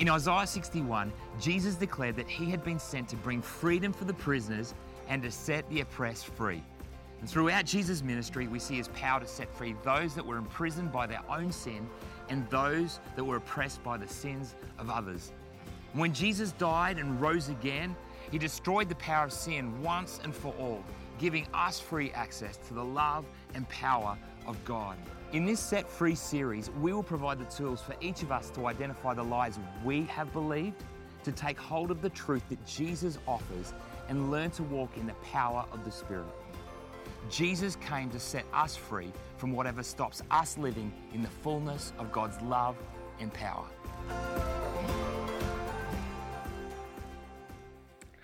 In Isaiah 61, Jesus declared that he had been sent to bring freedom for the prisoners and to set the oppressed free. And throughout Jesus' ministry, we see his power to set free those that were imprisoned by their own sin and those that were oppressed by the sins of others. When Jesus died and rose again, he destroyed the power of sin once and for all, giving us free access to the love and power of God. In this Set Free series, we will provide the tools for each of us to identify the lies we have believed, to take hold of the truth that Jesus offers, and learn to walk in the power of the Spirit. Jesus came to set us free from whatever stops us living in the fullness of God's love and power.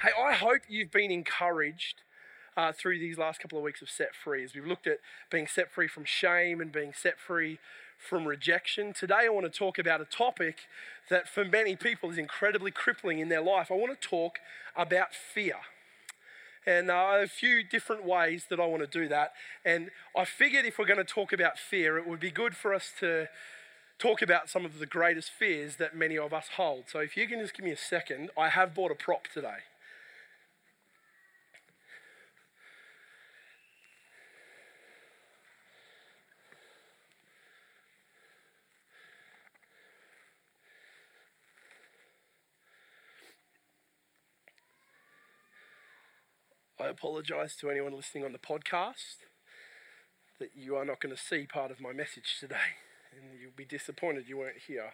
Hey, I hope you've been encouraged uh, through these last couple of weeks of Set Free. As we've looked at being set free from shame and being set free from rejection. Today, I want to talk about a topic that for many people is incredibly crippling in their life. I want to talk about fear. And uh, a few different ways that I want to do that. And I figured if we're going to talk about fear, it would be good for us to talk about some of the greatest fears that many of us hold. So if you can just give me a second, I have bought a prop today. I apologize to anyone listening on the podcast that you are not going to see part of my message today. And you'll be disappointed you weren't here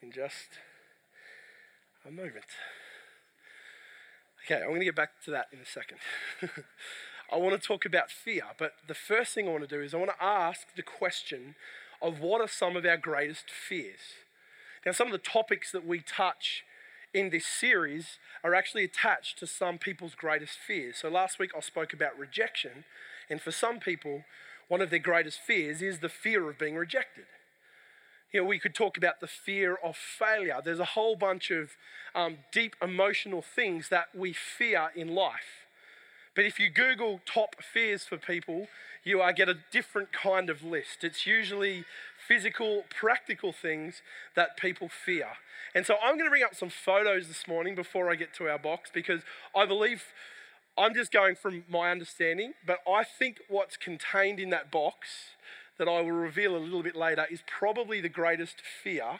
in just a moment. Okay, I'm going to get back to that in a second. I want to talk about fear, but the first thing I want to do is I want to ask the question of what are some of our greatest fears? Now, some of the topics that we touch in this series are actually attached to some people's greatest fears. So last week I spoke about rejection, and for some people, one of their greatest fears is the fear of being rejected. You know, we could talk about the fear of failure. There's a whole bunch of um, deep emotional things that we fear in life. But if you Google top fears for people, you uh, get a different kind of list. It's usually physical, practical things that people fear. And so I'm going to bring up some photos this morning before I get to our box because I believe I'm just going from my understanding, but I think what's contained in that box that I will reveal a little bit later is probably the greatest fear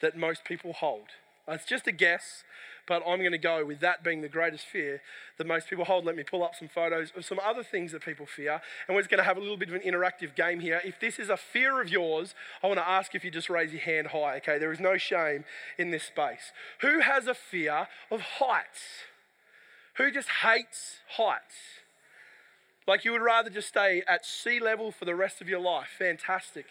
that most people hold. It's just a guess, but I'm going to go with that being the greatest fear that most people hold. Let me pull up some photos of some other things that people fear. And we're just going to have a little bit of an interactive game here. If this is a fear of yours, I want to ask if you just raise your hand high, okay? There is no shame in this space. Who has a fear of heights? Who just hates heights? Like you would rather just stay at sea level for the rest of your life. Fantastic.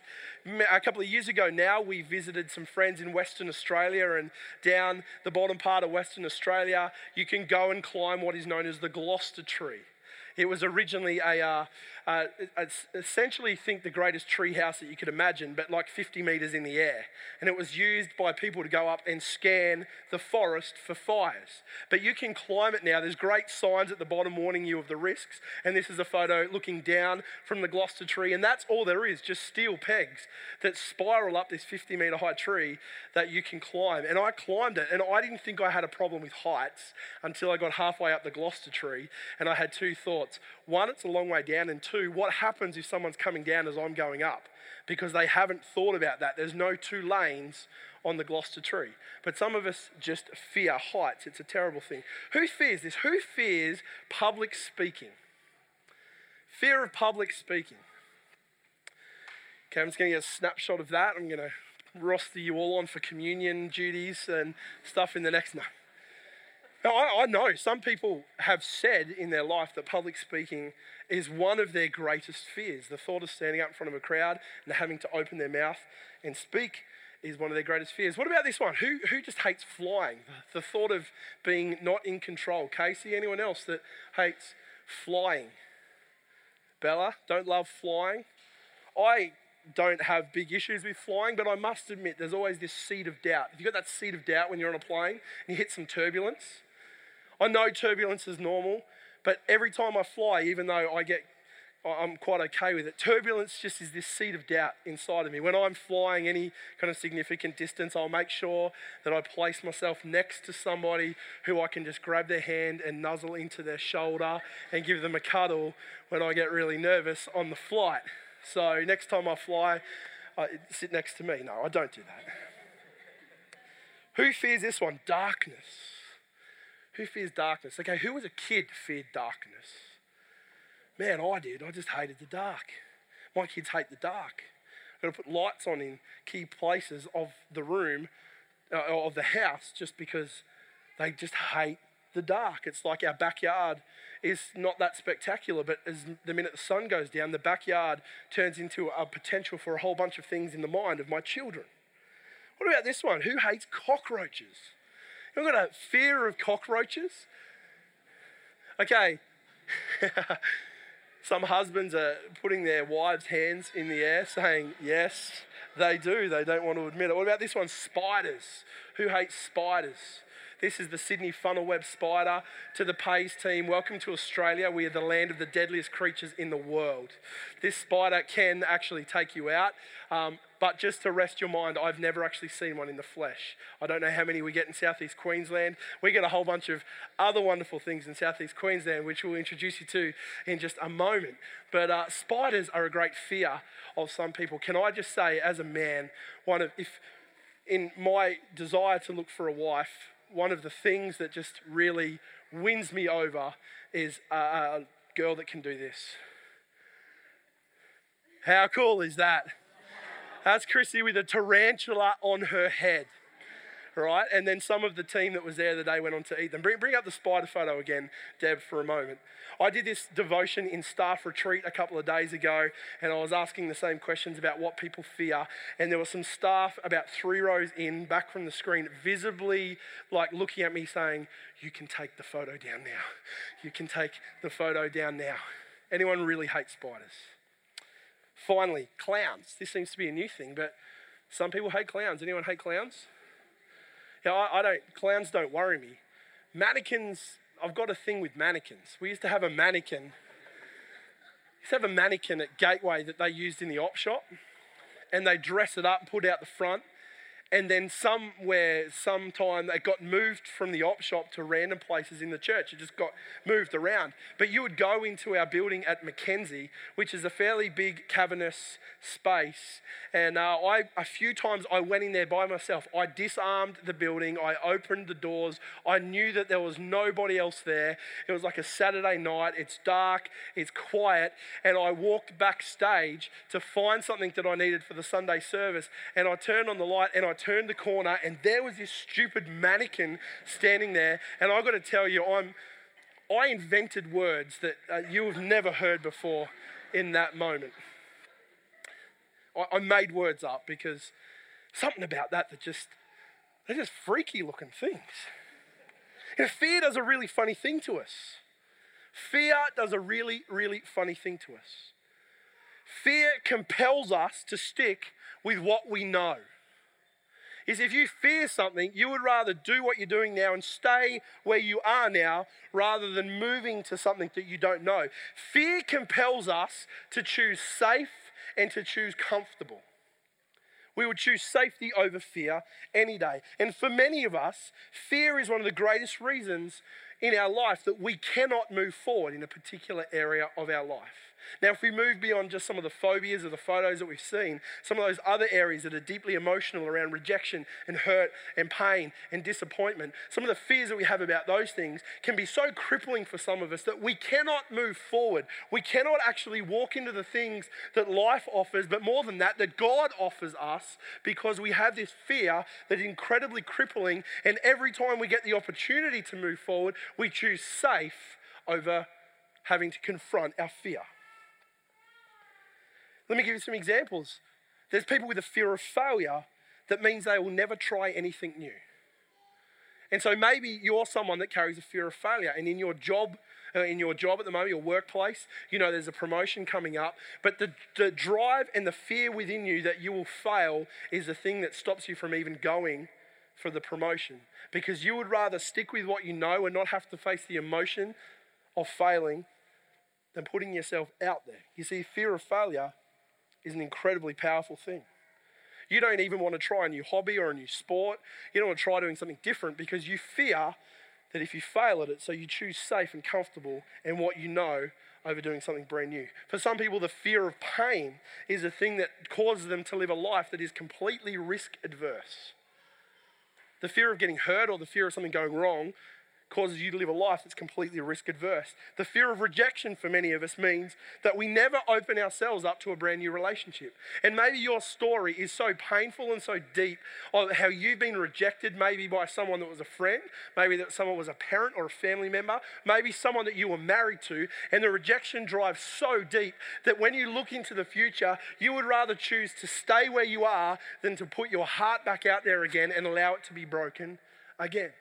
A couple of years ago now, we visited some friends in Western Australia, and down the bottom part of Western Australia, you can go and climb what is known as the Gloucester tree. It was originally a, uh, uh, essentially think the greatest tree house that you could imagine, but like 50 meters in the air. And it was used by people to go up and scan the forest for fires. But you can climb it now. There's great signs at the bottom warning you of the risks. And this is a photo looking down from the Gloucester tree. And that's all there is, just steel pegs that spiral up this 50 meter high tree that you can climb. And I climbed it, and I didn't think I had a problem with heights until I got halfway up the Gloucester tree. And I had two thoughts. One, it's a long way down, and two, what happens if someone's coming down as I'm going up? Because they haven't thought about that. There's no two lanes on the Gloucester tree. But some of us just fear heights. It's a terrible thing. Who fears this? Who fears public speaking? Fear of public speaking. Okay, I'm just going to get a snapshot of that. I'm going to roster you all on for communion duties and stuff in the next. No. Now, I, I know some people have said in their life that public speaking is one of their greatest fears. The thought of standing up in front of a crowd and having to open their mouth and speak is one of their greatest fears. What about this one? Who, who just hates flying? The thought of being not in control. Casey, anyone else that hates flying? Bella, don't love flying? I don't have big issues with flying, but I must admit there's always this seed of doubt. Have you got that seed of doubt when you're on a plane and you hit some turbulence? I know turbulence is normal, but every time I fly, even though I get I'm quite okay with it. Turbulence just is this seed of doubt inside of me. When I'm flying any kind of significant distance, I'll make sure that I place myself next to somebody who I can just grab their hand and nuzzle into their shoulder and give them a cuddle when I get really nervous on the flight. So next time I fly, I sit next to me. No, I don't do that. Who fears this one? Darkness. Who fears darkness? Okay, who was a kid feared darkness? Man, I did. I just hated the dark. My kids hate the dark. Got to put lights on in key places of the room, uh, of the house, just because they just hate the dark. It's like our backyard is not that spectacular, but as the minute the sun goes down, the backyard turns into a potential for a whole bunch of things in the mind of my children. What about this one? Who hates cockroaches? You've got a fear of cockroaches? Okay. Some husbands are putting their wives' hands in the air saying, Yes, they do. They don't want to admit it. What about this one? Spiders. Who hates spiders? This is the Sydney funnel web spider. To the Pays team, welcome to Australia. We are the land of the deadliest creatures in the world. This spider can actually take you out. Um, but just to rest your mind, I've never actually seen one in the flesh. I don't know how many we get in southeast Queensland. We get a whole bunch of other wonderful things in southeast Queensland, which we'll introduce you to in just a moment. But uh, spiders are a great fear of some people. Can I just say, as a man, one of if in my desire to look for a wife, one of the things that just really wins me over is a, a girl that can do this. How cool is that? That's Chrissy with a tarantula on her head right? And then some of the team that was there the day went on to eat them. Bring, bring up the spider photo again, Deb, for a moment. I did this devotion in staff retreat a couple of days ago, and I was asking the same questions about what people fear. And there were some staff about three rows in, back from the screen, visibly like looking at me saying, You can take the photo down now. You can take the photo down now. Anyone really hate spiders? Finally, clowns. This seems to be a new thing, but some people hate clowns. Anyone hate clowns? Yeah, I, I don't, clowns don't worry me. Mannequins, I've got a thing with mannequins. We used to have a mannequin. Used to have a mannequin at Gateway that they used in the op shop, and they dress it up, put out the front, and then somewhere, sometime, it got moved from the op shop to random places in the church. It just got moved around. But you would go into our building at Mackenzie, which is a fairly big cavernous space. And uh, I, a few times I went in there by myself. I disarmed the building. I opened the doors. I knew that there was nobody else there. It was like a Saturday night. It's dark. It's quiet. And I walked backstage to find something that I needed for the Sunday service. And I turned on the light and I turned the corner and there was this stupid mannequin standing there. And I've got to tell you, I'm, I invented words that uh, you have never heard before in that moment. I, I made words up because something about that that just, they're just freaky looking things. You know, fear does a really funny thing to us. Fear does a really, really funny thing to us. Fear compels us to stick with what we know is if you fear something, you would rather do what you're doing now and stay where you are now rather than moving to something that you don't know. Fear compels us to choose safe and to choose comfortable. We would choose safety over fear any day. And for many of us, fear is one of the greatest reasons in our life that we cannot move forward in a particular area of our life. Now, if we move beyond just some of the phobias or the photos that we've seen, some of those other areas that are deeply emotional around rejection and hurt and pain and disappointment, some of the fears that we have about those things can be so crippling for some of us that we cannot move forward. We cannot actually walk into the things that life offers, but more than that, that God offers us because we have this fear that is incredibly crippling. And every time we get the opportunity to move forward, we choose safe over having to confront our fear. Let me give you some examples. There's people with a fear of failure that means they will never try anything new. And so maybe you're someone that carries a fear of failure, and in your job, uh, in your job at the moment, your workplace, you know there's a promotion coming up, but the, the drive and the fear within you that you will fail is the thing that stops you from even going for the promotion because you would rather stick with what you know and not have to face the emotion of failing than putting yourself out there. You see, fear of failure is an incredibly powerful thing. You don't even want to try a new hobby or a new sport. You don't want to try doing something different because you fear that if you fail at it, so you choose safe and comfortable and what you know over doing something brand new. For some people, the fear of pain is a thing that causes them to live a life that is completely risk adverse. The fear of getting hurt or the fear of something going wrong causes you to live a life that's completely risk adverse. The fear of rejection for many of us means that we never open ourselves up to a brand new relationship. And maybe your story is so painful and so deep of how you've been rejected, maybe by someone that was a friend, maybe that someone was a parent or a family member, maybe someone that you were married to, and the rejection drives so deep that when you look into the future, you would rather choose to stay where you are than to put your heart back out there again and allow it to be broken again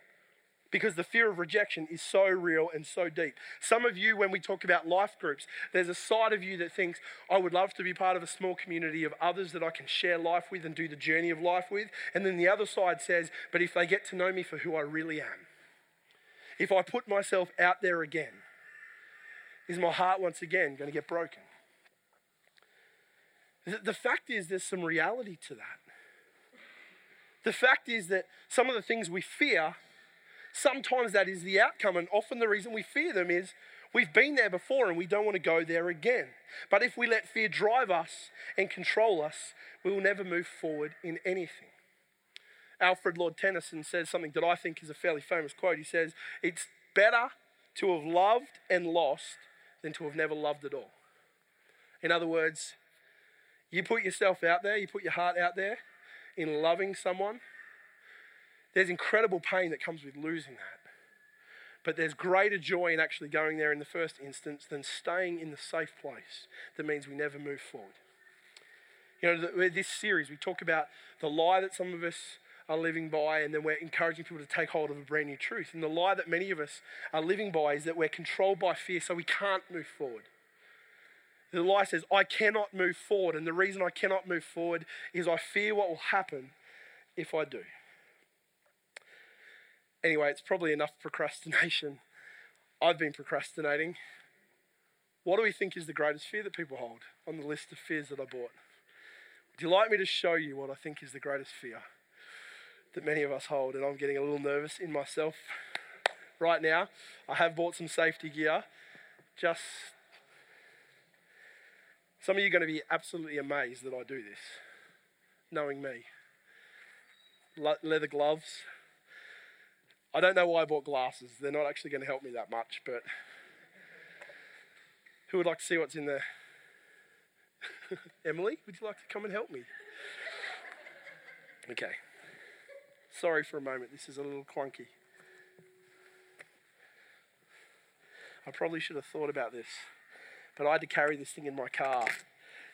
because the fear of rejection is so real and so deep. Some of you, when we talk about life groups, there's a side of you that thinks, I would love to be part of a small community of others that I can share life with and do the journey of life with. And then the other side says, but if they get to know me for who I really am, if I put myself out there again, is my heart once again going to get broken? The fact is, there's some reality to that. The fact is that some of the things we fear sometimes that is the outcome. And often the reason we fear them is we've been there before and we don't want to go there again. But if we let fear drive us and control us, we will never move forward in anything. Alfred Lord Tennyson says something that I think is a fairly famous quote. He says, It's better to have loved and lost than to have never loved at all. In other words, you put yourself out there, you put your heart out there in loving someone, there's incredible pain that comes with losing that. But there's greater joy in actually going there in the first instance than staying in the safe place that means we never move forward. You know, this series, we talk about the lie that some of us are living by, and then we're encouraging people to take hold of a brand new truth. And the lie that many of us are living by is that we're controlled by fear, so we can't move forward. The lie says, I cannot move forward, and the reason I cannot move forward is I fear what will happen if I do. Anyway, it's probably enough procrastination. I've been procrastinating. What do we think is the greatest fear that people hold on the list of fears that I bought? Would you like me to show you what I think is the greatest fear that many of us hold? And I'm getting a little nervous in myself right now. I have bought some safety gear. Just some of you are going to be absolutely amazed that I do this, knowing me. Le- leather gloves, I don't know why I bought glasses. They're not actually going to help me that much, but who would like to see what's in there? Emily, would you like to come and help me? Okay. Sorry for a moment, this is a little clunky. I probably should have thought about this, but I had to carry this thing in my car.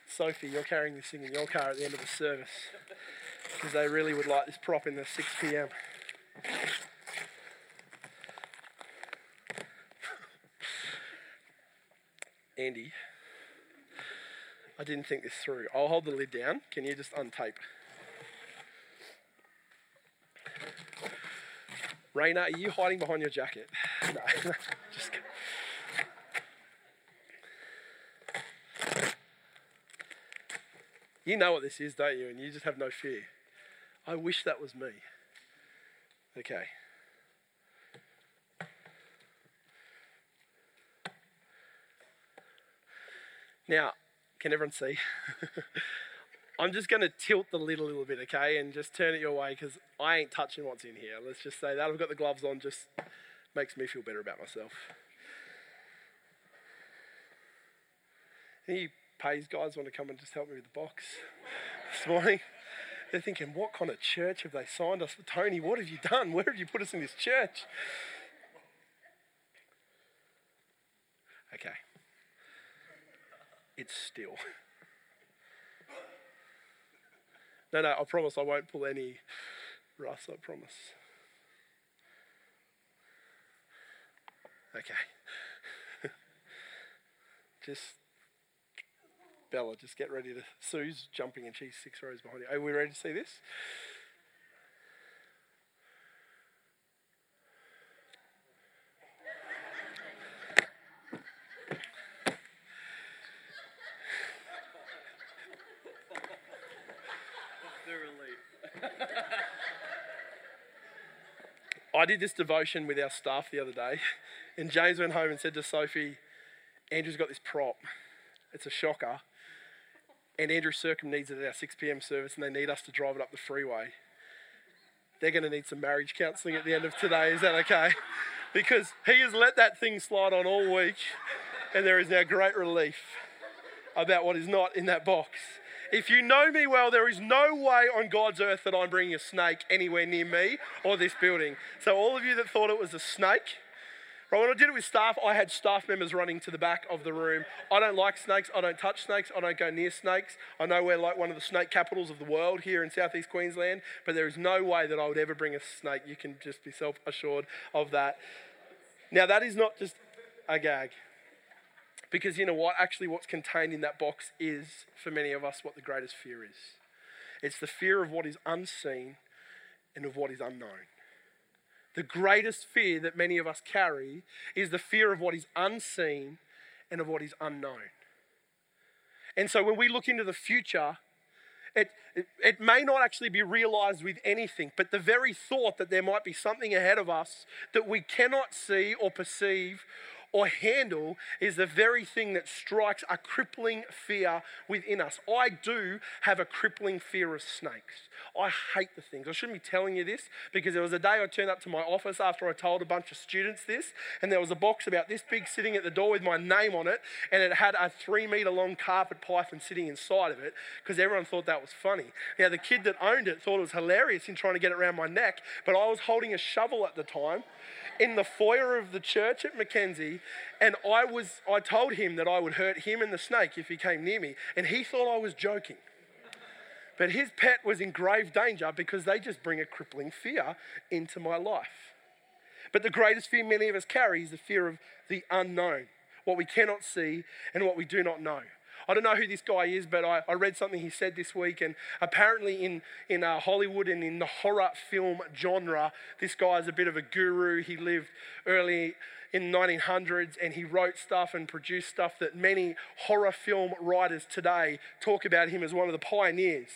Sophie, you're carrying this thing in your car at the end of the service because they really would like this prop in the 6 p.m. Andy, I didn't think this through. I'll hold the lid down. Can you just untape? Raina, are you hiding behind your jacket? No, just. You know what this is, don't you? And you just have no fear. I wish that was me. Okay. Now, can everyone see? I'm just going to tilt the lid a little bit, okay, and just turn it your way because I ain't touching what's in here. Let's just say that. I've got the gloves on, just makes me feel better about myself. Any pays guys want to come and just help me with the box this morning? They're thinking, what kind of church have they signed us for? Tony, what have you done? Where have you put us in this church? Okay it's still. No, no, I promise I won't pull any rust, I promise. Okay. just, Bella, just get ready to. Sue's jumping and she's six rows behind you. Are we ready to see this? Did this devotion with our staff the other day, and James went home and said to Sophie, Andrew's got this prop. It's a shocker. And Andrew Circum needs it at our 6 p.m. service, and they need us to drive it up the freeway. They're going to need some marriage counselling at the end of today. Is that okay? Because he has let that thing slide on all week, and there is now great relief about what is not in that box. If you know me well, there is no way on God's earth that I'm bringing a snake anywhere near me or this building. So, all of you that thought it was a snake, Right, when I did it with staff, I had staff members running to the back of the room. I don't like snakes. I don't touch snakes. I don't go near snakes. I know we're like one of the snake capitals of the world here in southeast Queensland, but there is no way that I would ever bring a snake. You can just be self assured of that. Now, that is not just a gag. Because you know what? Actually, what's contained in that box is, for many of us, what the greatest fear is. It's the fear of what is unseen and of what is unknown. The greatest fear that many of us carry is the fear of what is unseen and of what is unknown. And so when we look into the future, it, it, it, may not actually be realized with anything, but the very thought that there might be something ahead of us that we cannot see or perceive or handle is the very thing that strikes a crippling fear within us. I do have a crippling fear of snakes. I hate the things. I shouldn't be telling you this because there was a day I turned up to my office after I told a bunch of students this, and there was a box about this big sitting at the door with my name on it, and it had a three meter long carpet python sitting inside of it because everyone thought that was funny. Now, the kid that owned it thought it was hilarious in trying to get it around my neck, but I was holding a shovel at the time in the foyer of the church at Mackenzie, and I was I told him that I would hurt him and the snake if he came near me, and he thought I was joking. But his pet was in grave danger because they just bring a crippling fear into my life. But the greatest fear many of us carry is the fear of the unknown, what we cannot see and what we do not know. I don't know who this guy is, but I, I read something he said this week, and apparently in, in uh, Hollywood and in the horror film genre, this guy is a bit of a guru. He lived early in the 1900s and he wrote stuff and produced stuff that many horror film writers today talk about him as one of the pioneers.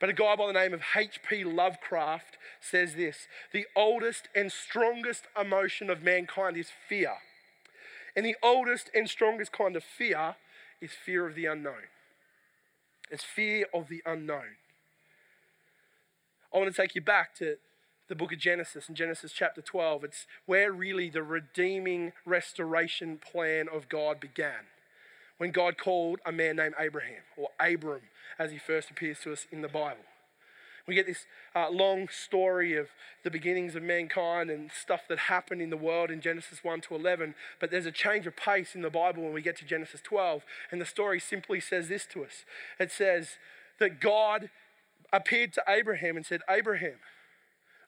But a guy by the name of H.P. Lovecraft says this The oldest and strongest emotion of mankind is fear. And the oldest and strongest kind of fear is fear of the unknown. It's fear of the unknown. I want to take you back to the book of Genesis in Genesis chapter 12. It's where really the redeeming restoration plan of God began. When God called a man named Abraham, or Abram, as he first appears to us in the Bible. We get this uh, long story of the beginnings of mankind and stuff that happened in the world in Genesis 1 to 11. But there's a change of pace in the Bible when we get to Genesis 12. And the story simply says this to us it says that God appeared to Abraham and said, Abraham,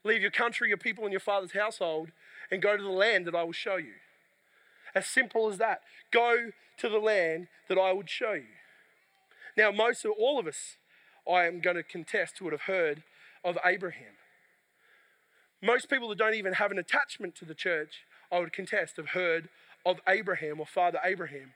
leave your country, your people, and your father's household and go to the land that I will show you. As simple as that. Go to the land that I would show you. Now, most of all of us I am going to contest who would have heard of Abraham. Most people that don't even have an attachment to the church, I would contest, have heard of Abraham or Father Abraham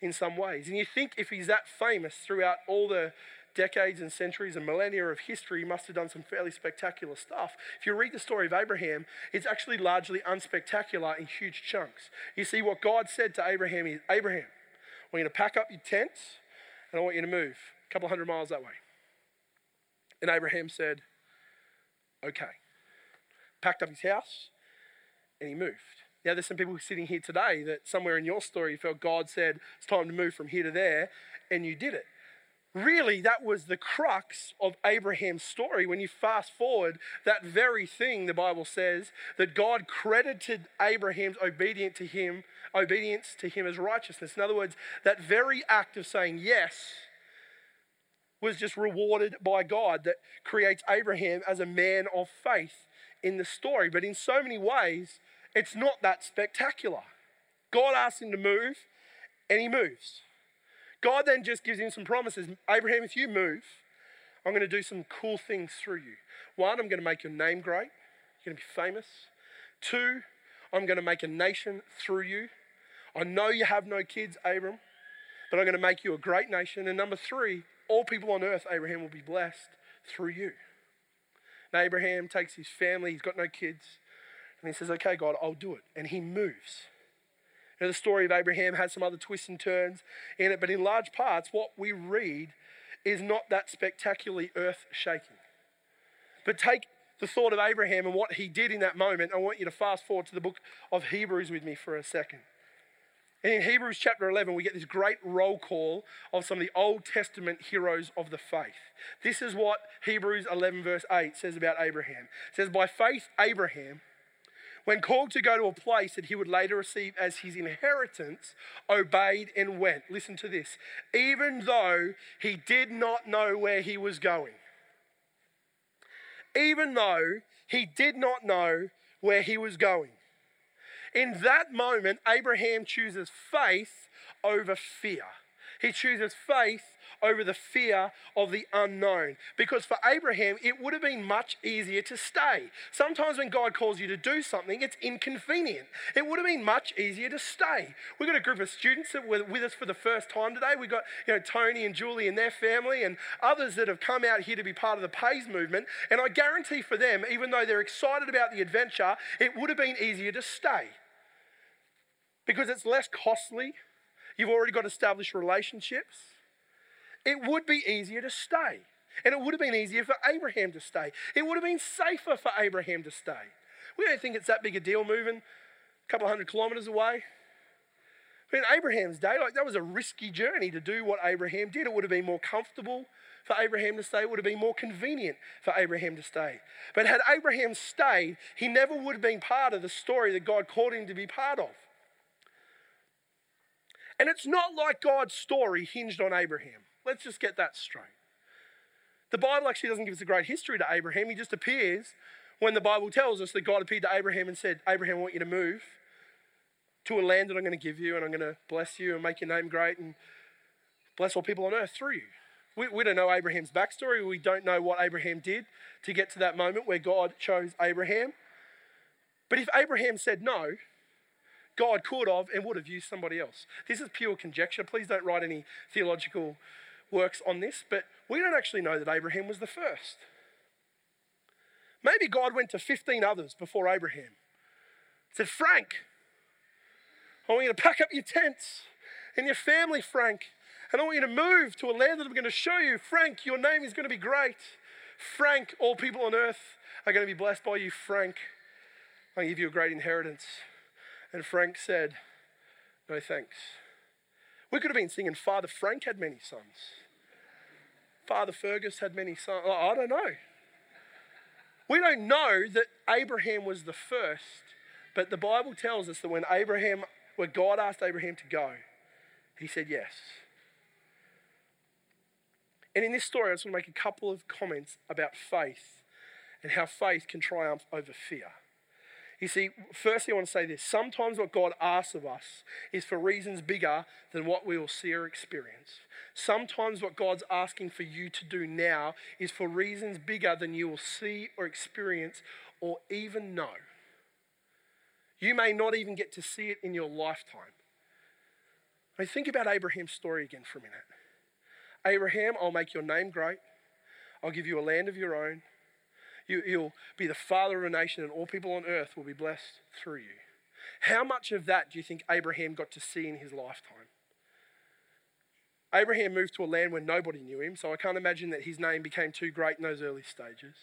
in some ways. And you think if he's that famous throughout all the decades and centuries and millennia of history, he must have done some fairly spectacular stuff. If you read the story of Abraham, it's actually largely unspectacular in huge chunks. You see, what God said to Abraham is Abraham, want you to pack up your tents and I want you to move a couple hundred miles that way. And Abraham said, Okay. Packed up his house and he moved. Now, there's some people sitting here today that somewhere in your story you felt God said it's time to move from here to there, and you did it. Really, that was the crux of Abraham's story. When you fast forward, that very thing the Bible says that God credited Abraham's obedience to him, obedience to him as righteousness. In other words, that very act of saying yes was just rewarded by God that creates Abraham as a man of faith in the story. But in so many ways, it's not that spectacular. God asks him to move, and he moves. God then just gives him some promises Abraham, if you move, I'm going to do some cool things through you. One, I'm going to make your name great, you're going to be famous. Two, I'm going to make a nation through you. I know you have no kids, Abram, but I'm going to make you a great nation. And number three, all people on earth, Abraham will be blessed through you. And Abraham takes his family, he's got no kids, and he says, Okay, God, I'll do it. And he moves. Now, the story of Abraham has some other twists and turns in it, but in large parts, what we read is not that spectacularly earth shaking. But take the thought of Abraham and what he did in that moment. I want you to fast forward to the book of Hebrews with me for a second. In Hebrews chapter 11, we get this great roll call of some of the Old Testament heroes of the faith. This is what Hebrews 11, verse 8 says about Abraham. It says, By faith, Abraham, when called to go to a place that he would later receive as his inheritance, obeyed and went. Listen to this. Even though he did not know where he was going. Even though he did not know where he was going. In that moment, Abraham chooses faith over fear. He chooses faith over the fear of the unknown. Because for Abraham, it would have been much easier to stay. Sometimes when God calls you to do something, it's inconvenient. It would have been much easier to stay. We've got a group of students that were with us for the first time today. We've got you know, Tony and Julie and their family and others that have come out here to be part of the PAYS movement. And I guarantee for them, even though they're excited about the adventure, it would have been easier to stay because it's less costly. You've already got established relationships. It would be easier to stay. And it would have been easier for Abraham to stay. It would have been safer for Abraham to stay. We don't think it's that big a deal moving a couple of hundred kilometers away. But in Abraham's day, like that was a risky journey to do what Abraham did. It would have been more comfortable for Abraham to stay. It would have been more convenient for Abraham to stay. But had Abraham stayed, he never would have been part of the story that God called him to be part of. And it's not like God's story hinged on Abraham. Let's just get that straight. The Bible actually doesn't give us a great history to Abraham. He just appears when the Bible tells us that God appeared to Abraham and said, Abraham, I want you to move to a land that I'm going to give you, and I'm going to bless you and make your name great and bless all people on earth through you. We, we don't know Abraham's backstory. We don't know what Abraham did to get to that moment where God chose Abraham. But if Abraham said no, God could have and would have used somebody else. This is pure conjecture. Please don't write any theological works on this, but we don't actually know that Abraham was the first. Maybe God went to 15 others before Abraham. Said, Frank, I want you to pack up your tents and your family, Frank, and I want you to move to a land that I'm going to show you. Frank, your name is going to be great. Frank, all people on earth are going to be blessed by you, Frank. I give you a great inheritance. And Frank said, No thanks. We could have been singing, Father Frank had many sons. Father Fergus had many sons. Oh, I don't know. We don't know that Abraham was the first, but the Bible tells us that when Abraham, when God asked Abraham to go, he said yes. And in this story, I just want to make a couple of comments about faith and how faith can triumph over fear. You see, firstly, I want to say this. Sometimes what God asks of us is for reasons bigger than what we will see or experience. Sometimes what God's asking for you to do now is for reasons bigger than you will see or experience or even know. You may not even get to see it in your lifetime. I mean, think about Abraham's story again for a minute. Abraham, I'll make your name great. I'll give you a land of your own. You, will be the father of a nation, and all people on earth will be blessed through you. How much of that do you think Abraham got to see in his lifetime? Abraham moved to a land where nobody knew him, so I can't imagine that his name became too great in those early stages.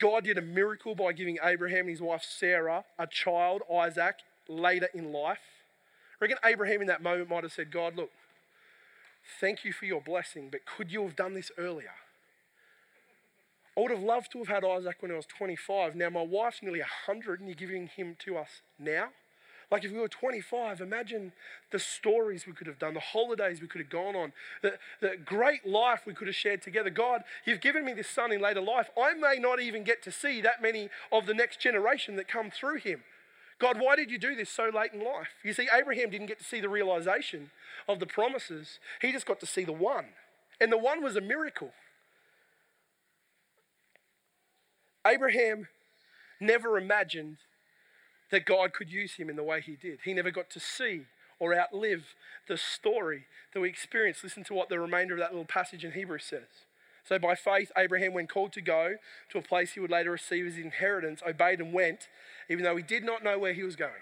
God did a miracle by giving Abraham and his wife Sarah a child, Isaac, later in life. I reckon Abraham in that moment might have said, God, look, thank you for your blessing, but could you have done this earlier? I would have loved to have had Isaac when I was 25. Now, my wife's nearly 100 and you're giving him to us now. Like if we were 25, imagine the stories we could have done, the holidays we could have gone on, the, the great life we could have shared together. God, you've given me this son in later life. I may not even get to see that many of the next generation that come through him. God, why did you do this so late in life? You see, Abraham didn't get to see the realization of the promises, he just got to see the one. And the one was a miracle. Abraham never imagined that God could use him in the way he did. He never got to see or outlive the story that we experience. Listen to what the remainder of that little passage in Hebrews says. So by faith, Abraham, when called to go to a place he would later receive as inheritance, obeyed and went, even though he did not know where he was going.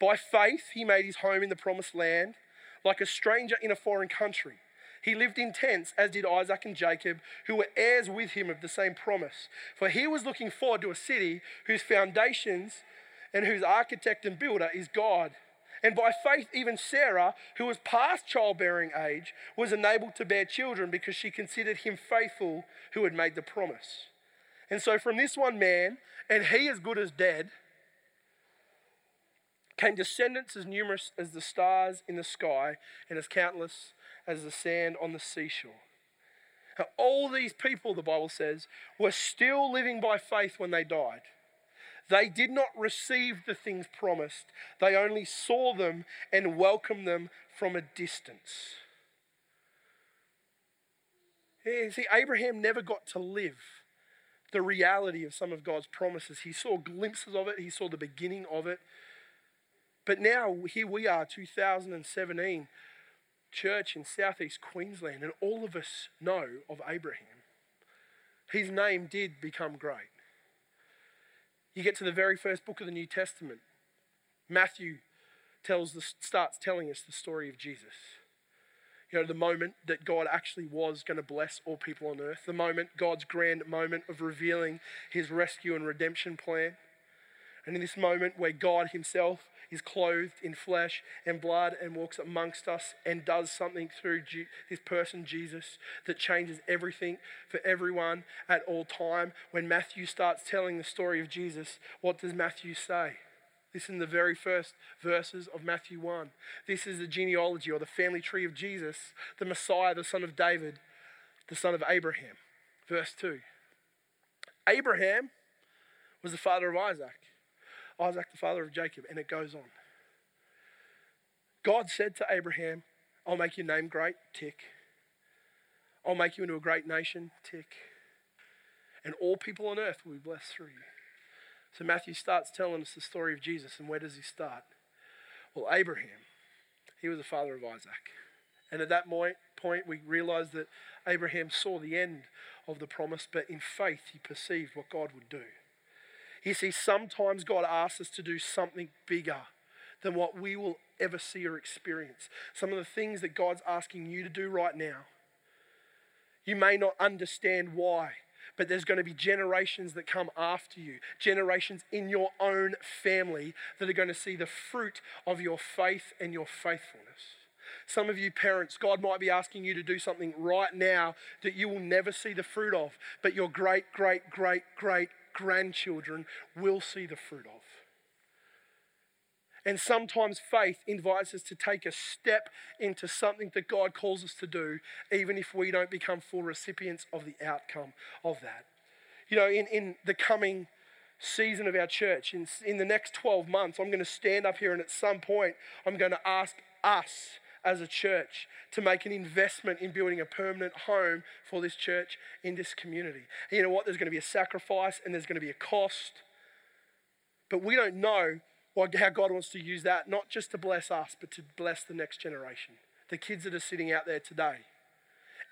By faith, he made his home in the promised land, like a stranger in a foreign country. He lived in tents, as did Isaac and Jacob, who were heirs with him of the same promise. For he was looking forward to a city whose foundations and whose architect and builder is God. And by faith, even Sarah, who was past childbearing age, was enabled to bear children because she considered him faithful who had made the promise. And so, from this one man, and he as good as dead, came descendants as numerous as the stars in the sky and as countless as the sand on the seashore. Now, all these people, the Bible says, were still living by faith when they died. They did not receive the things promised, they only saw them and welcomed them from a distance. Yeah, see, Abraham never got to live the reality of some of God's promises. He saw glimpses of it, he saw the beginning of it. But now, here we are, 2017, church in southeast Queensland, and all of us know of Abraham. His name did become great. You get to the very first book of the New Testament. Matthew tells the, starts telling us the story of Jesus. You know, the moment that God actually was going to bless all people on earth, the moment, God's grand moment of revealing his rescue and redemption plan. And in this moment where God himself is clothed in flesh and blood and walks amongst us and does something through his person, Jesus, that changes everything for everyone at all time. When Matthew starts telling the story of Jesus, what does Matthew say? This in the very first verses of Matthew 1. This is the genealogy or the family tree of Jesus, the Messiah, the son of David, the son of Abraham. Verse 2. Abraham was the father of Isaac. Isaac, the father of Jacob, and it goes on. God said to Abraham, I'll make your name great, tick. I'll make you into a great nation, tick. And all people on earth will be blessed through you. So Matthew starts telling us the story of Jesus, and where does he start? Well, Abraham, he was the father of Isaac. And at that point, we realize that Abraham saw the end of the promise, but in faith, he perceived what God would do. You see, sometimes God asks us to do something bigger than what we will ever see or experience. Some of the things that God's asking you to do right now, you may not understand why, but there's going to be generations that come after you, generations in your own family that are going to see the fruit of your faith and your faithfulness. Some of you parents, God might be asking you to do something right now that you will never see the fruit of, but your great, great, great, great grandchildren will see the fruit of. And sometimes faith invites us to take a step into something that God calls us to do, even if we don't become full recipients of the outcome of that. You know, in, in the coming season of our church, in, in the next 12 months, I'm going to stand up here and at some point, I'm going to ask us as a church to make an investment in building a permanent home for this church in this community. And you know what? There's going to be a sacrifice and there's going to be a cost. But we don't know how God wants to use that, not just to bless us, but to bless the next generation. The kids that are sitting out there today,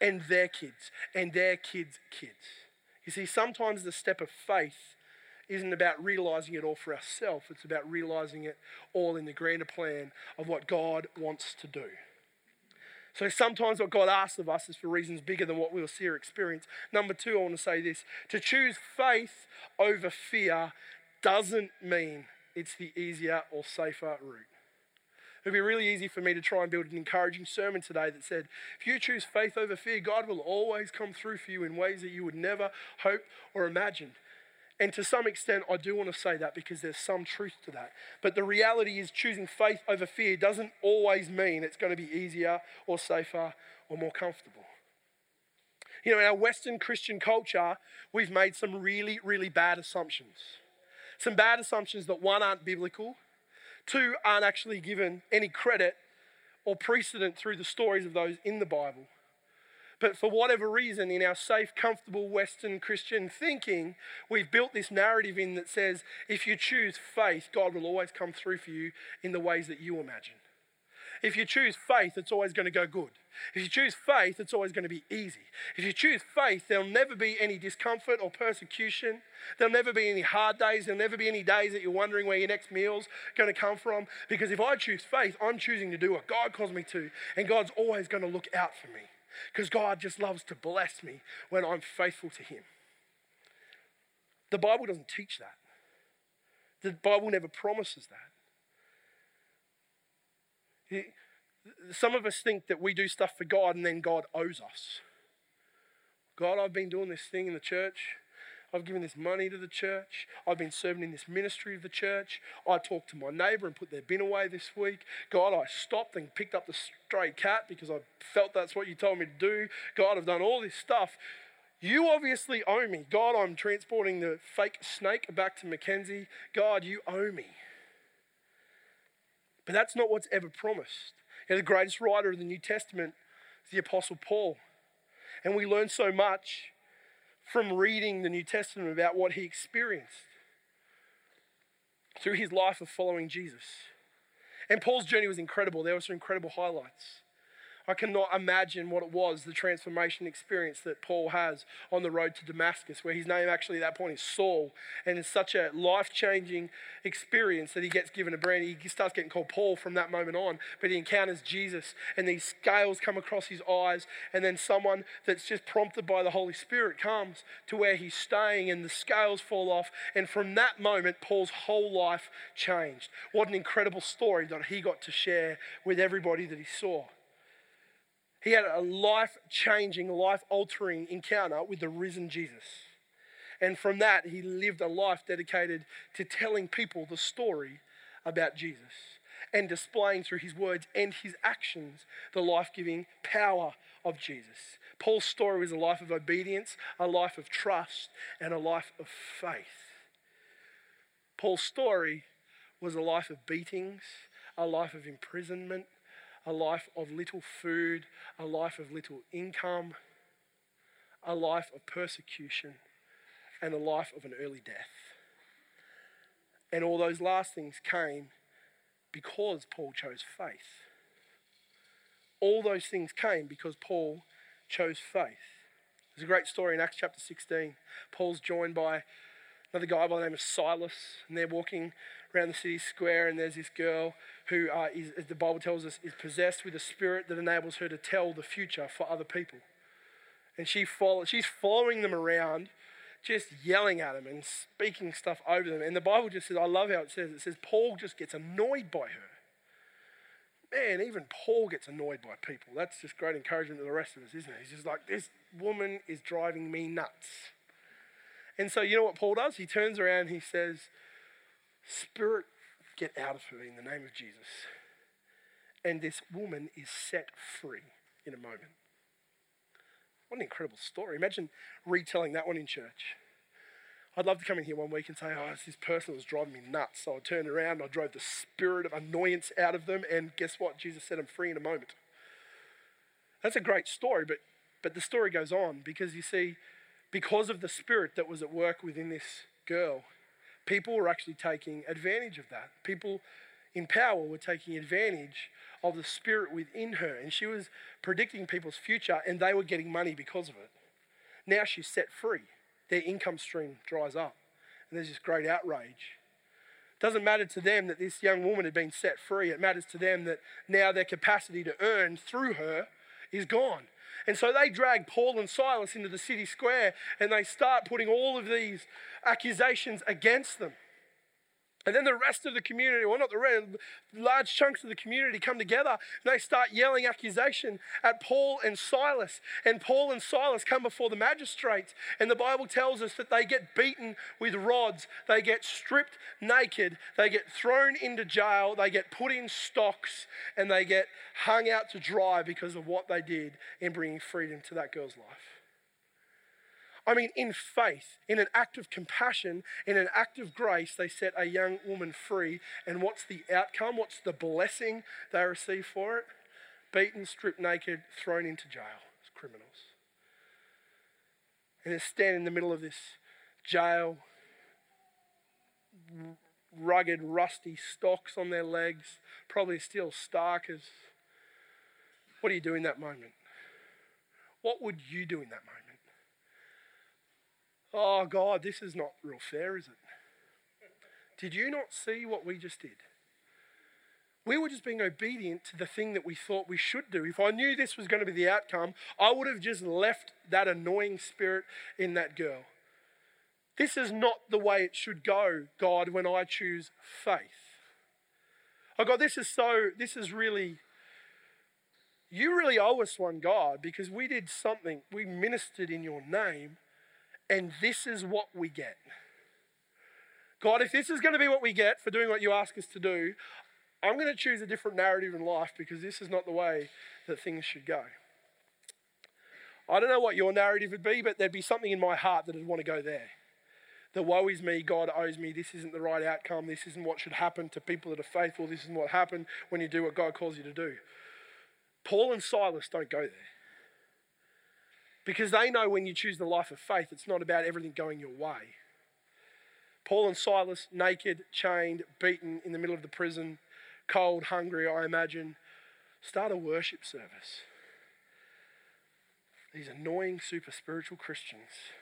and their kids, and their kids' kids. You see, sometimes the step of faith isn't about realizing it all for ourselves, it's about realizing it all in the grander plan of what God wants to do. So sometimes what God asks of us is for reasons bigger than what we'll see or experience. Number two, I want to say this to choose faith over fear doesn't mean it's the easier or safer route. It would be really easy for me to try and build an encouraging sermon today that said, if you choose faith over fear, God will always come through for you in ways that you would never hope or imagine. And to some extent, I do want to say that because there's some truth to that. But the reality is, choosing faith over fear doesn't always mean it's going to be easier or safer or more comfortable. You know, in our Western Christian culture, we've made some really, really bad assumptions. Some bad assumptions that one, aren't biblical, two, aren't actually given any credit or precedent through the stories of those in the Bible. But for whatever reason, in our safe, comfortable Western Christian thinking, we've built this narrative in that says if you choose faith, God will always come through for you in the ways that you imagine. If you choose faith, it's always going to go good. If you choose faith, it's always going to be easy. If you choose faith, there'll never be any discomfort or persecution. There'll never be any hard days. There'll never be any days that you're wondering where your next meal's going to come from. Because if I choose faith, I'm choosing to do what God calls me to. And God's always going to look out for me. Because God just loves to bless me when I'm faithful to Him. The Bible doesn't teach that. The Bible never promises that. Some of us think that we do stuff for God and then God owes us. God, I've been doing this thing in the church. I've given this money to the church. I've been serving in this ministry of the church. I talked to my neighbour and put their bin away this week. God, I stopped and picked up the stray cat because I felt that's what you told me to do. God, I've done all this stuff. You obviously owe me. God, I'm transporting the fake snake back to Mackenzie. God, you owe me. But that's not what's ever promised. You know, the greatest writer of the New Testament is the Apostle Paul. And we learn so much from reading the New Testament about what he experienced through his life of following Jesus. And Paul's journey was incredible. There were some incredible highlights. I cannot imagine what it was, the transformation experience that Paul has on the road to Damascus, where his name actually at that point is Saul. And it's such a life changing experience that he gets given a brand. He starts getting called Paul from that moment on, but he encounters Jesus, and these scales come across his eyes. And then someone that's just prompted by the Holy Spirit comes to where he's staying, and the scales fall off. And from that moment, Paul's whole life changed. What an incredible story that he got to share with everybody that he saw. He had a life changing, life altering encounter with the risen Jesus. And from that, he lived a life dedicated to telling people the story about Jesus and displaying through his words and his actions the life giving power of Jesus. Paul's story was a life of obedience, a life of trust, and a life of faith. Paul's story was a life of beatings, a life of imprisonment, a life of little food, a life of little income, a life of persecution, and a life of an early death. And all those last things came because Paul chose faith. All those things came because Paul chose faith. There's a great story in Acts chapter 16. Paul's joined by another guy by the name of Silas, and they're walking around the city square, and there's this girl who, uh, is, as the Bible tells us, is possessed with a spirit that enables her to tell the future for other people. And she follow, she's following them around, just yelling at them and speaking stuff over them. And the Bible just says, I love how it says, it says Paul just gets annoyed by her. Man, even Paul gets annoyed by people. That's just great encouragement to the rest of us, isn't it? He's just like, this woman is driving me nuts. And so, you know what Paul does? He turns around he says, Spirit, get out of her in the name of Jesus. And this woman is set free in a moment. What an incredible story. Imagine retelling that one in church. I'd love to come in here one week and say, oh, this person was driving me nuts. So I turned around, I drove the spirit of annoyance out of them, and guess what? Jesus set them free in a moment. That's a great story, but, but the story goes on because you see, because of the spirit that was at work within this girl, people were actually taking advantage of that. People in power were taking advantage of the spirit within her, and she was predicting people's future, and they were getting money because of it. Now she's set free. Their income stream dries up, and there's this great outrage. It doesn't matter to them that this young woman had been set free. It matters to them that now their capacity to earn through her is gone. And so they drag Paul and Silas into the city square and they start putting all of these accusations against them. And then the rest of the community, well, not the rest, large chunks of the community come together and they start yelling accusation at Paul and Silas. And Paul and Silas come before the magistrates. And the Bible tells us that they get beaten with rods, they get stripped naked, they get thrown into jail, they get put in stocks, and they get hung out to dry because of what they did in bringing freedom to that girl's life. I mean, in faith, in an act of compassion, in an act of grace, they set a young woman free. And what's the outcome? What's the blessing they receive for it? Beaten, stripped naked, thrown into jail as criminals. And they stand in the middle of this jail, rugged, rusty stocks on their legs, probably still starkers. What do you do in that moment? What would you do in that moment? Oh, God, this is not real fair, is it? Did you not see what we just did? We were just being obedient to the thing that we thought we should do. If I knew this was going to be the outcome, I would have just left that annoying spirit in that girl. This is not the way it should go, God, when I choose faith. Oh, God, this is so, this is really, you really owe us one, God, because we did something, we ministered in your name, and this is what we get. God, if this is going to be what we get for doing what you ask us to do, I'm going to choose a different narrative in life because this is not the way that things should go. I don't know what your narrative would be, but there'd be something in my heart that would want to go there. The woe is me, God owes me, this isn't the right outcome, this isn't what should happen to people that are faithful, this isn't what happened when you do what God calls you to do. Paul and Silas don't go there. Because they know when you choose the life of faith, it's not about everything going your way. Paul and Silas, naked, chained, beaten in the middle of the prison, cold, hungry, I imagine, start a worship service. These annoying, super spiritual Christians.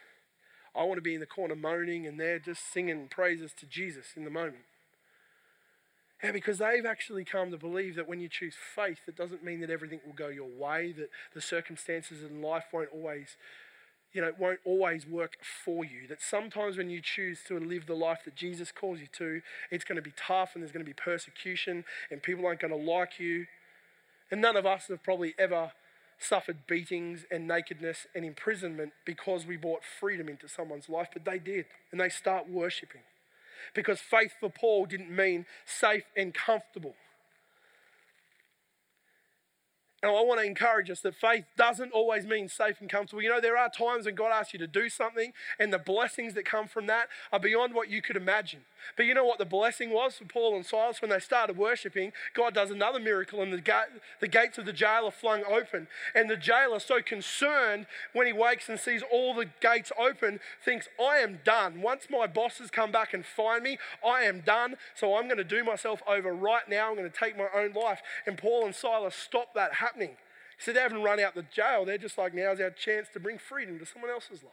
I want to be in the corner moaning and they're just singing praises to Jesus in the moment. Yeah, because they've actually come to believe that when you choose faith, it doesn't mean that everything will go your way, that the circumstances in life won't always you know, won't always work for you. That sometimes when you choose to live the life that Jesus calls you to, it's going to be tough and there's going to be persecution and people aren't going to like you. And none of us have probably ever suffered beatings and nakedness and imprisonment because we brought freedom into someone's life, but they did. And they start worshiping. Because faith for Paul didn't mean safe and comfortable. And I want to encourage us that faith doesn't always mean safe and comfortable. You know, there are times when God asks you to do something, and the blessings that come from that are beyond what you could imagine. But you know what the blessing was for Paul and Silas when they started worshiping? God does another miracle, and the, ga- the gates of the jail are flung open. And the jailer, so concerned when he wakes and sees all the gates open, thinks, I am done. Once my bosses come back and find me, I am done. So I'm going to do myself over right now. I'm going to take my own life. And Paul and Silas stop that happening. So they haven't run out the jail. They're just like, now's our chance to bring freedom to someone else's life.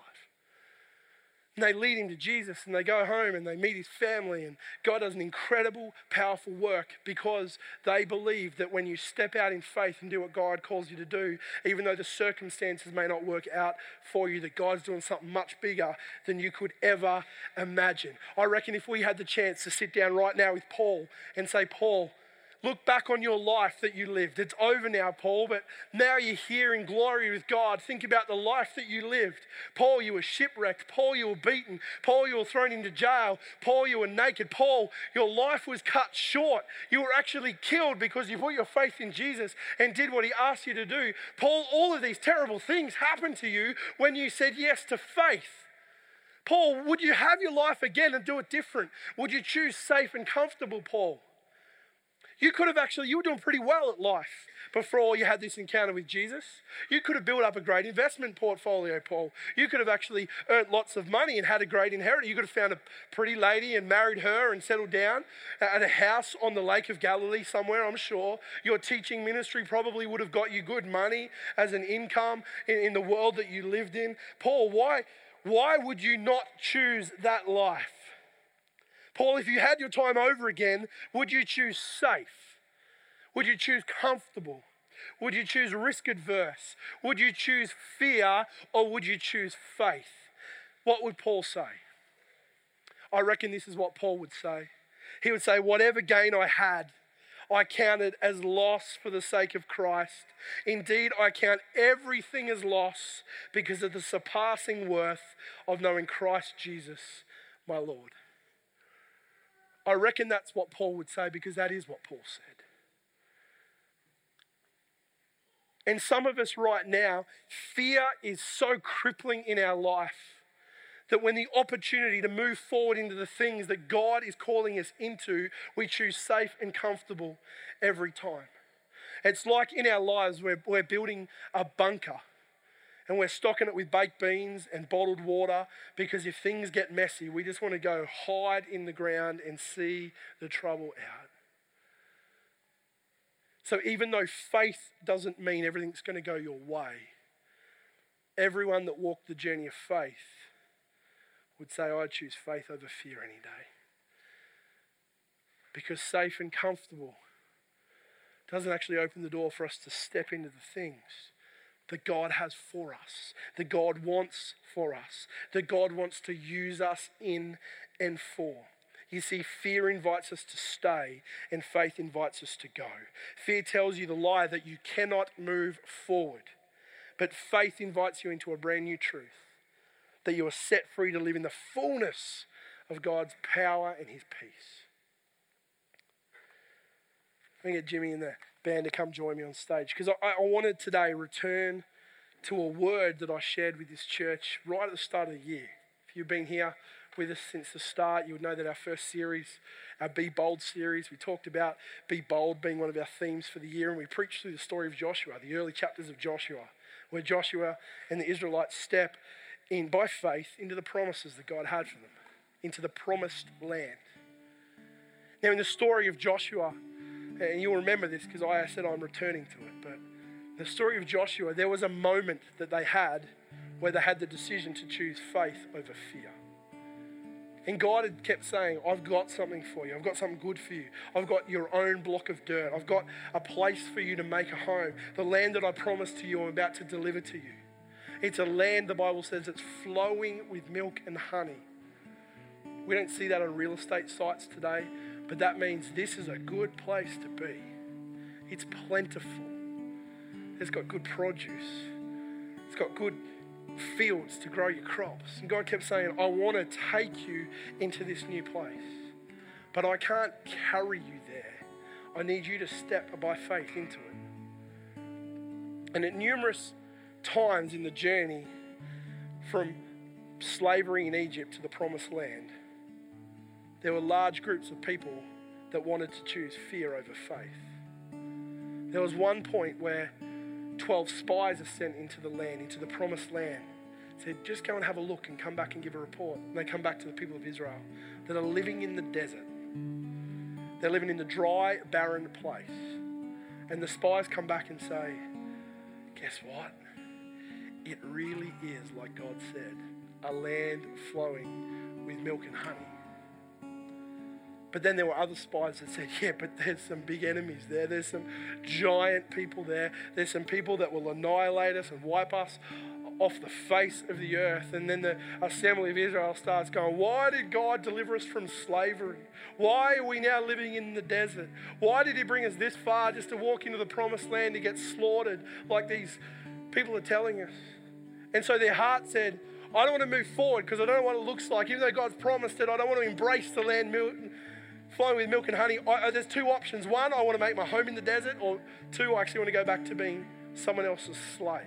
And they lead him to Jesus and they go home and they meet his family. And God does an incredible, powerful work because they believe that when you step out in faith and do what God calls you to do, even though the circumstances may not work out for you, that God's doing something much bigger than you could ever imagine. I reckon if we had the chance to sit down right now with Paul and say, Paul, Look back on your life that you lived. It's over now, Paul, but now you're here in glory with God. Think about the life that you lived. Paul, you were shipwrecked. Paul, you were beaten. Paul, you were thrown into jail. Paul, you were naked. Paul, your life was cut short. You were actually killed because you put your faith in Jesus and did what he asked you to do. Paul, all of these terrible things happened to you when you said yes to faith. Paul, would you have your life again and do it different? Would you choose safe and comfortable, Paul? You could have actually, you were doing pretty well at life before you had this encounter with Jesus. You could have built up a great investment portfolio, Paul. You could have actually earned lots of money and had a great inheritance. You could have found a pretty lady and married her and settled down at a house on the Lake of Galilee somewhere, I'm sure. Your teaching ministry probably would have got you good money as an income in, in the world that you lived in. Paul, why, why would you not choose that life? Paul, if you had your time over again, would you choose safe? Would you choose comfortable? Would you choose risk adverse? Would you choose fear or would you choose faith? What would Paul say? I reckon this is what Paul would say. He would say, Whatever gain I had, I counted as loss for the sake of Christ. Indeed, I count everything as loss because of the surpassing worth of knowing Christ Jesus, my Lord. I reckon that's what Paul would say because that is what Paul said. And some of us right now, fear is so crippling in our life that when the opportunity to move forward into the things that God is calling us into, we choose safe and comfortable every time. It's like in our lives, we're, we're building a bunker and we're stocking it with baked beans and bottled water because if things get messy, we just want to go hide in the ground and see the trouble out. So even though faith doesn't mean everything's going to go your way, everyone that walked the journey of faith would say, I choose faith over fear any day. Because safe and comfortable doesn't actually open the door for us to step into the things that God has for us, that God wants for us, that God wants to use us in and for. You see, fear invites us to stay, and faith invites us to go. Fear tells you the lie that you cannot move forward, but faith invites you into a brand new truth that you are set free to live in the fullness of God's power and His peace. To get Jimmy and the band to come join me on stage because I, I wanted today return to a word that I shared with this church right at the start of the year. If you've been here with us since the start, you would know that our first series, our Be Bold series, we talked about Be Bold being one of our themes for the year, and we preached through the story of Joshua, the early chapters of Joshua, where Joshua and the Israelites step in by faith into the promises that God had for them, into the promised land. Now, in the story of Joshua, and you'll remember this because I said I'm returning to it, but the story of Joshua, there was a moment that they had where they had the decision to choose faith over fear. And God had kept saying, I've got something for you. I've got something good for you. I've got your own block of dirt. I've got a place for you to make a home. The land that I promised to you, I'm about to deliver to you. It's a land, the Bible says, it's flowing with milk and honey. We don't see that on real estate sites today, but that means this is a good place to be. It's plentiful. It's got good produce. It's got good fields to grow your crops. And God kept saying, I want to take you into this new place, but I can't carry you there. I need you to step by faith into it. And at numerous times in the journey from slavery in Egypt to the promised land, there were large groups of people that wanted to choose fear over faith. There was one point where 12 spies are sent into the land, into the promised land. Said, just go and have a look and come back and give a report. And they come back to the people of Israel that are living in the desert. They're living in the dry, barren place. And the spies come back and say, guess what? It really is like God said a land flowing with milk and honey. But then there were other spies that said, yeah, but there's some big enemies there. There's some giant people there. There's some people that will annihilate us and wipe us off the face of the earth. And then the assembly of Israel starts going, Why did God deliver us from slavery? Why are we now living in the desert? Why did He bring us this far just to walk into the promised land to get slaughtered like these people are telling us? And so their heart said, I don't want to move forward because I don't know what it looks like. Even though God's promised it, I don't want to embrace the land flowing with milk and honey, I, uh, there's two options. One, I want to make my home in the desert, or two, I actually want to go back to being someone else's slave.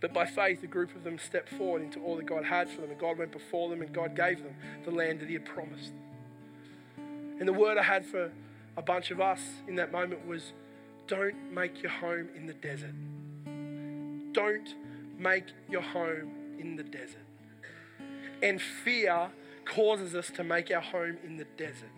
But by faith, a group of them stepped forward into all that God had for them, and God went before them, and God gave them the land that He had promised. And the word I had for a bunch of us in that moment was don't make your home in the desert. Don't make your home in the desert. And fear causes us to make our home in the desert.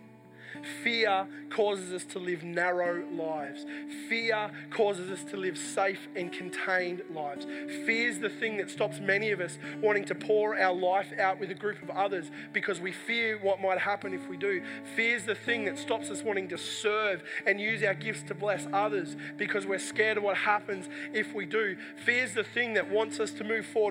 Fear causes us to live narrow lives. Fear causes us to live safe and contained lives. Fear is the thing that stops many of us wanting to pour our life out with a group of others because we fear what might happen if we do. Fear is the thing that stops us wanting to serve and use our gifts to bless others because we're scared of what happens if we do. Fear is the thing that wants us to move forward,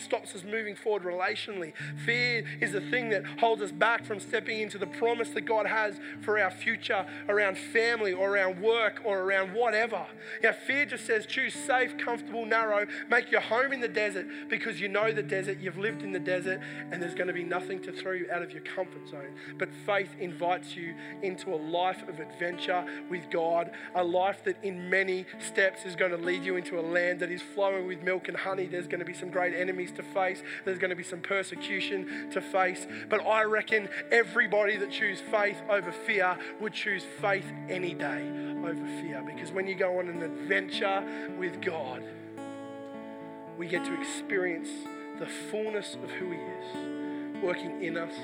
stops us moving forward relationally. Fear is the thing that holds us back from stepping into the promise that God has for our future around family or around work or around whatever. Now, fear just says choose safe, comfortable, narrow, make your home in the desert because you know the desert, you've lived in the desert, and there's going to be nothing to throw you out of your comfort zone. But faith invites you into a life of adventure with God, a life that in many steps is going to lead you into a land that is flowing with milk and honey. There's going to be some great enemies to face, there's going to be some persecution to face. But I reckon everybody that chooses faith over fear would choose faith any day over fear. Because when you go on an adventure with God, we get to experience the fullness of who He is, working in us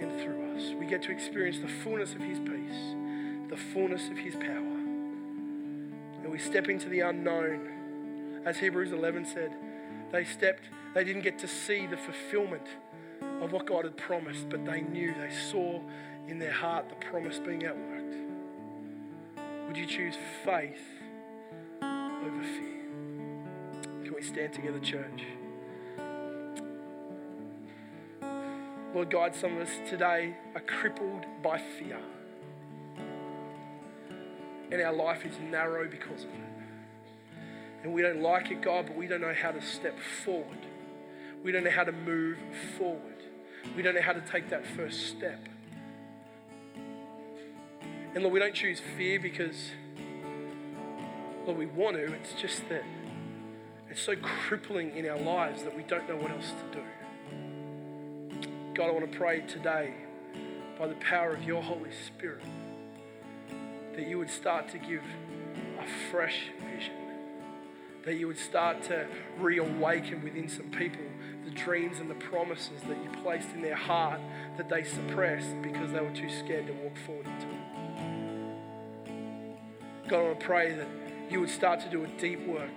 and through us. We get to experience the fullness of His peace, the fullness of His power. And we step into the unknown. As Hebrews 11 said, they stepped, they didn't get to see the fulfillment of what God had promised, but they knew, they saw in their heart the promise being outworked. Would you choose faith over fear? Can we stand together, church? Lord God, some of us today are crippled by fear. And our life is narrow because of it. And we don't like it, God, but we don't know how to step forward. We don't know how to move forward. We don't know how to take that first step. And Lord, we don't choose fear because, Lord, we want to. It's just that it's so crippling in our lives that we don't know what else to do. God, I want to pray today by the power of your Holy Spirit that you would start to give a fresh vision, that you would start to reawaken within some people the dreams and the promises that you placed in their heart that they suppressed because they were too scared to walk forward into it. God, I want to pray that you would start to do a deep work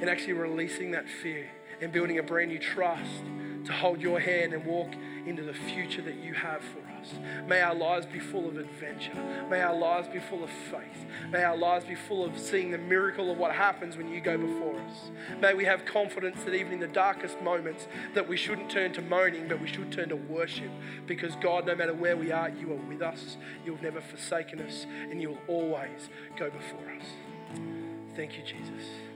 in actually releasing that fear and building a brand new trust to hold your hand and walk into the future that you have for us. May our lives be full of adventure. May our lives be full of faith. May our lives be full of seeing the miracle of what happens when you go before us. May we have confidence that even in the darkest moments that we shouldn't turn to moaning, but we should turn to worship because God, no matter where we are, you are with us. You've never forsaken us and you will always go before us. Thank you, Jesus.